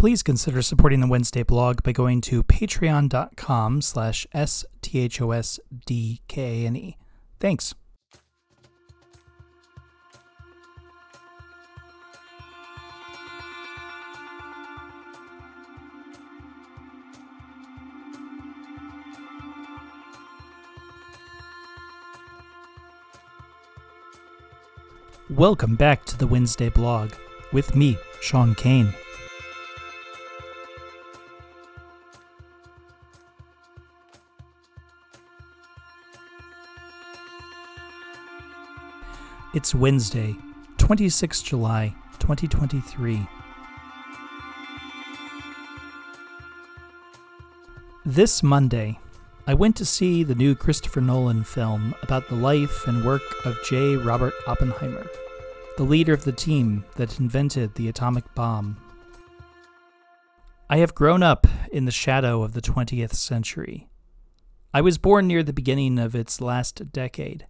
Please consider supporting the Wednesday blog by going to patreon.com slash S-T-H-O-S-D-K-N-E. Thanks. Welcome back to the Wednesday blog with me, Sean Kane. It's Wednesday, 26 July, 2023. This Monday, I went to see the new Christopher Nolan film about the life and work of J. Robert Oppenheimer, the leader of the team that invented the atomic bomb. I have grown up in the shadow of the 20th century. I was born near the beginning of its last decade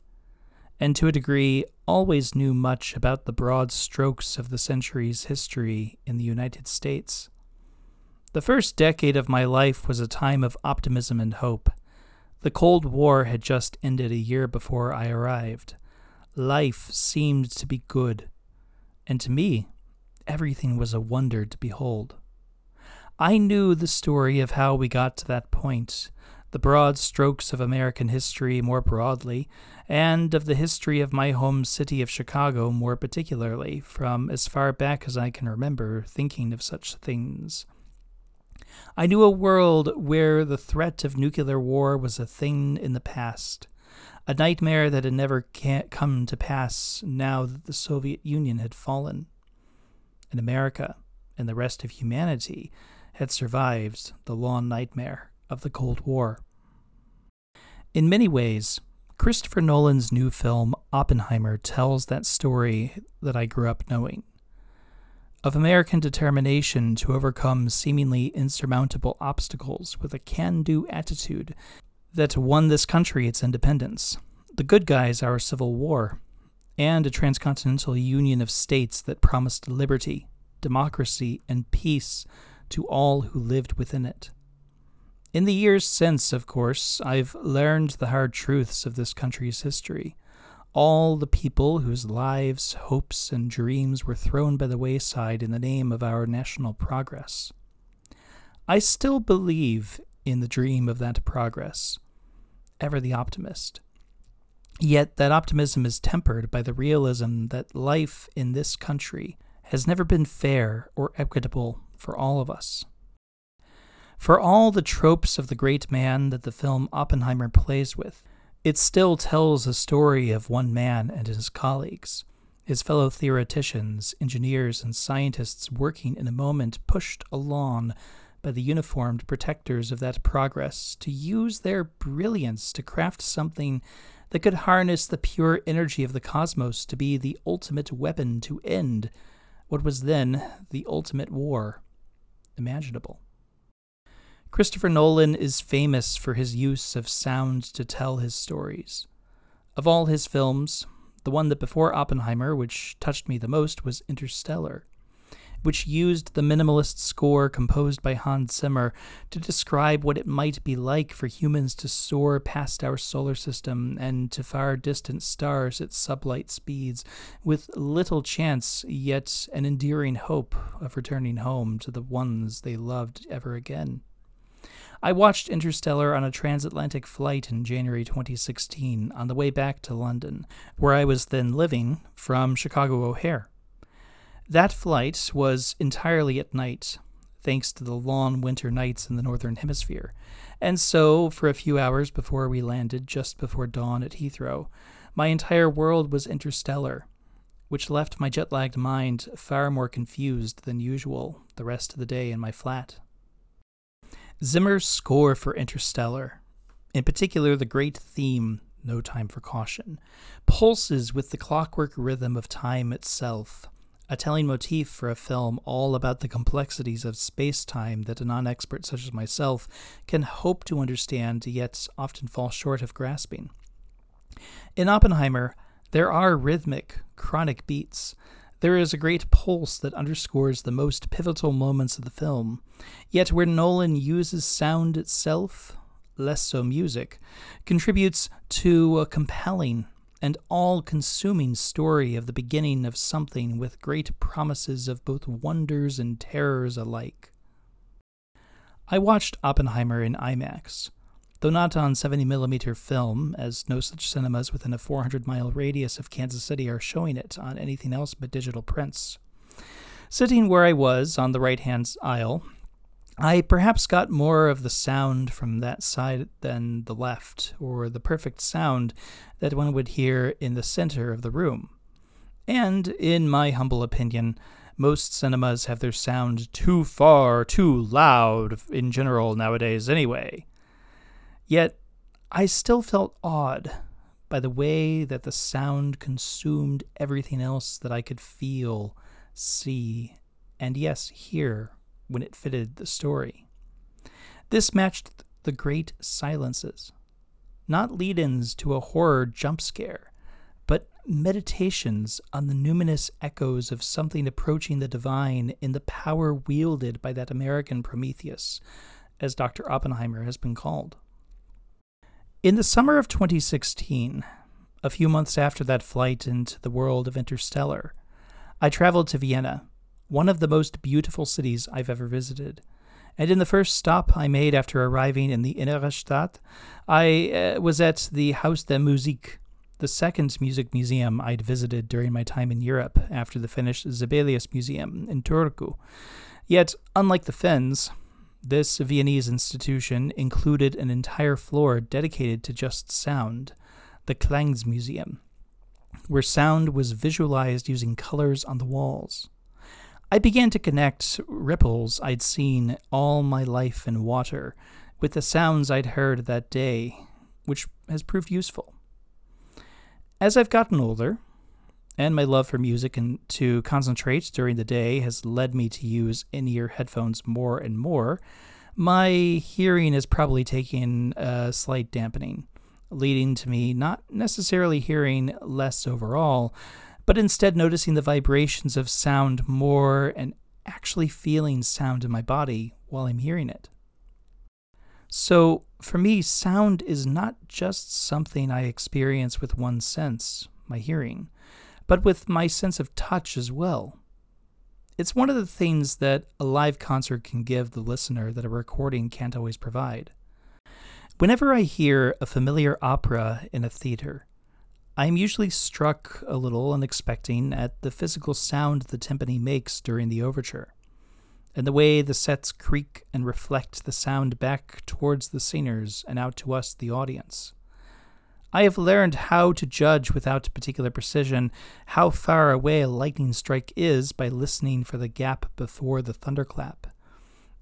and to a degree always knew much about the broad strokes of the century's history in the United States. The first decade of my life was a time of optimism and hope. The Cold War had just ended a year before I arrived. Life seemed to be good, and to me, everything was a wonder to behold. I knew the story of how we got to that point, the broad strokes of American history more broadly, and of the history of my home city of Chicago more particularly, from as far back as I can remember thinking of such things. I knew a world where the threat of nuclear war was a thing in the past, a nightmare that had never come to pass now that the Soviet Union had fallen. And America and the rest of humanity had survived the long nightmare of the Cold War. In many ways, Christopher Nolan's new film, Oppenheimer, tells that story that I grew up knowing of American determination to overcome seemingly insurmountable obstacles with a can do attitude that won this country its independence, the good guys our Civil War, and a transcontinental union of states that promised liberty, democracy, and peace to all who lived within it. In the years since, of course, I've learned the hard truths of this country's history. All the people whose lives, hopes, and dreams were thrown by the wayside in the name of our national progress. I still believe in the dream of that progress, ever the optimist. Yet that optimism is tempered by the realism that life in this country has never been fair or equitable for all of us. For all the tropes of the great man that the film Oppenheimer plays with, it still tells a story of one man and his colleagues, his fellow theoreticians, engineers, and scientists working in a moment pushed along by the uniformed protectors of that progress to use their brilliance to craft something that could harness the pure energy of the cosmos to be the ultimate weapon to end what was then the ultimate war imaginable. Christopher Nolan is famous for his use of sound to tell his stories. Of all his films, the one that before Oppenheimer, which touched me the most, was Interstellar, which used the minimalist score composed by Hans Zimmer to describe what it might be like for humans to soar past our solar system and to far distant stars at sublight speeds, with little chance, yet an endearing hope of returning home to the ones they loved ever again. I watched Interstellar on a transatlantic flight in January 2016 on the way back to London, where I was then living, from Chicago O'Hare. That flight was entirely at night, thanks to the long winter nights in the Northern Hemisphere, and so, for a few hours before we landed, just before dawn at Heathrow, my entire world was interstellar, which left my jet lagged mind far more confused than usual the rest of the day in my flat. Zimmer's score for Interstellar, in particular the great theme, No Time for Caution, pulses with the clockwork rhythm of time itself, a telling motif for a film all about the complexities of space time that a non expert such as myself can hope to understand, yet often fall short of grasping. In Oppenheimer, there are rhythmic, chronic beats There is a great pulse that underscores the most pivotal moments of the film, yet where Nolan uses sound itself, less so music, contributes to a compelling and all consuming story of the beginning of something with great promises of both wonders and terrors alike. I watched Oppenheimer in IMAX, though not on 70mm film, as no such cinemas within a 400 mile radius of Kansas City are showing it on anything else but digital prints. Sitting where I was on the right hand aisle, I perhaps got more of the sound from that side than the left, or the perfect sound that one would hear in the center of the room. And, in my humble opinion, most cinemas have their sound too far, too loud in general nowadays, anyway. Yet, I still felt awed by the way that the sound consumed everything else that I could feel, see, and yes, hear when it fitted the story. This matched the great silences, not lead ins to a horror jump scare, but meditations on the numinous echoes of something approaching the divine in the power wielded by that American Prometheus, as Dr. Oppenheimer has been called. In the summer of 2016, a few months after that flight into the world of Interstellar, I traveled to Vienna one of the most beautiful cities I've ever visited. And in the first stop I made after arriving in the Innere Stadt, I uh, was at the Haus der Musik, the second music museum I'd visited during my time in Europe after the Finnish Sibelius Museum in Turku. Yet, unlike the Finns, this Viennese institution included an entire floor dedicated to just sound, the Klangsmuseum, where sound was visualized using colors on the walls. I began to connect ripples I'd seen all my life in water with the sounds I'd heard that day, which has proved useful. As I've gotten older, and my love for music and to concentrate during the day has led me to use in ear headphones more and more, my hearing is probably taking a slight dampening, leading to me not necessarily hearing less overall, but instead noticing the vibrations of sound more and actually feeling sound in my body while I'm hearing it. So, for me, sound is not just something I experience with one sense, my hearing, but with my sense of touch as well. It's one of the things that a live concert can give the listener that a recording can't always provide. Whenever I hear a familiar opera in a theater, I am usually struck a little unexpecting at the physical sound the timpani makes during the overture, and the way the sets creak and reflect the sound back towards the singers and out to us, the audience. I have learned how to judge without particular precision how far away a lightning strike is by listening for the gap before the thunderclap,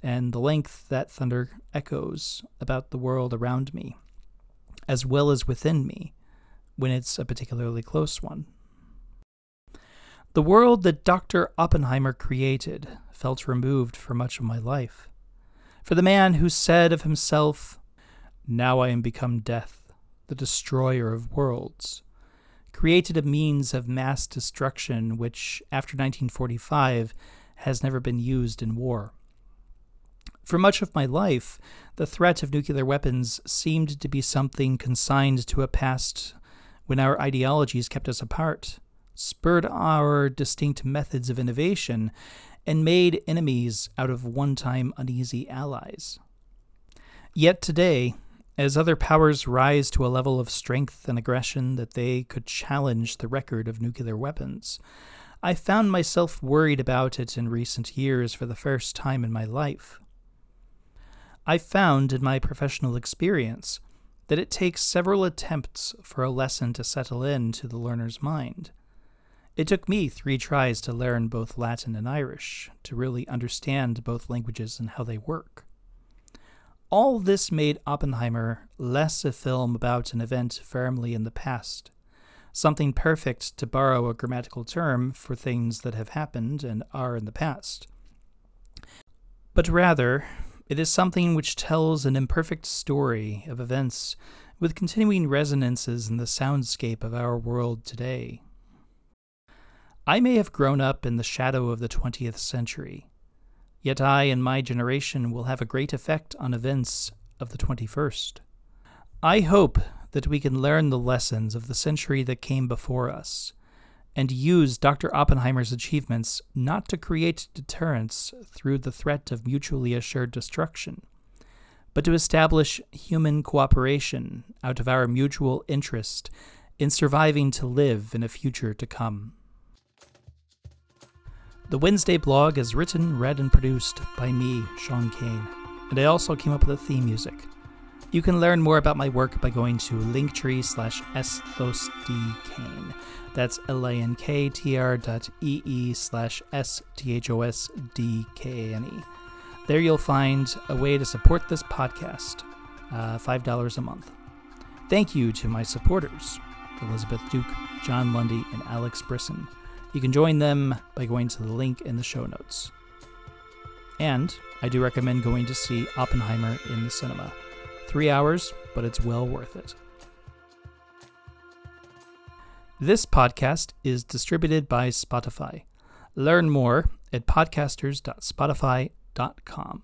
and the length that thunder echoes about the world around me, as well as within me when it's a particularly close one. The world that Dr. Oppenheimer created felt removed for much of my life. For the man who said of himself, Now I am become death, the destroyer of worlds, created a means of mass destruction which, after 1945, has never been used in war. For much of my life, the threat of nuclear weapons seemed to be something consigned to a past when our ideologies kept us apart, spurred our distinct methods of innovation, and made enemies out of one time uneasy allies. Yet today, as other powers rise to a level of strength and aggression that they could challenge the record of nuclear weapons, I found myself worried about it in recent years for the first time in my life. I found in my professional experience that it takes several attempts for a lesson to settle into the learner's mind. It took me three tries to learn both Latin and Irish, to really understand both languages and how they work. All this made Oppenheimer less a film about an event firmly in the past, something perfect, to borrow a grammatical term, for things that have happened and are in the past, but rather it is something which tells an imperfect story of events with continuing resonances in the soundscape of our world today. I may have grown up in the shadow of the 20th century, yet I and my generation will have a great effect on events of the 21st. I hope that we can learn the lessons of the century that came before us and use Dr. Oppenheimer's achievements not to create deterrence through the threat of mutually assured destruction, but to establish human cooperation out of our mutual interest in surviving to live in a future to come. The Wednesday blog is written, read, and produced by me, Sean Kane, and I also came up with the theme music. You can learn more about my work by going to linktree slash sthosdkane. That's L-A-N-K-T-R dot E-E slash S-T-H-O-S-D-K-A-N-E. There you'll find a way to support this podcast, uh, $5 a month. Thank you to my supporters, Elizabeth Duke, John Lundy, and Alex Brisson. You can join them by going to the link in the show notes. And I do recommend going to see Oppenheimer in the cinema. Three hours, but it's well worth it. This podcast is distributed by Spotify. Learn more at podcasters.spotify.com.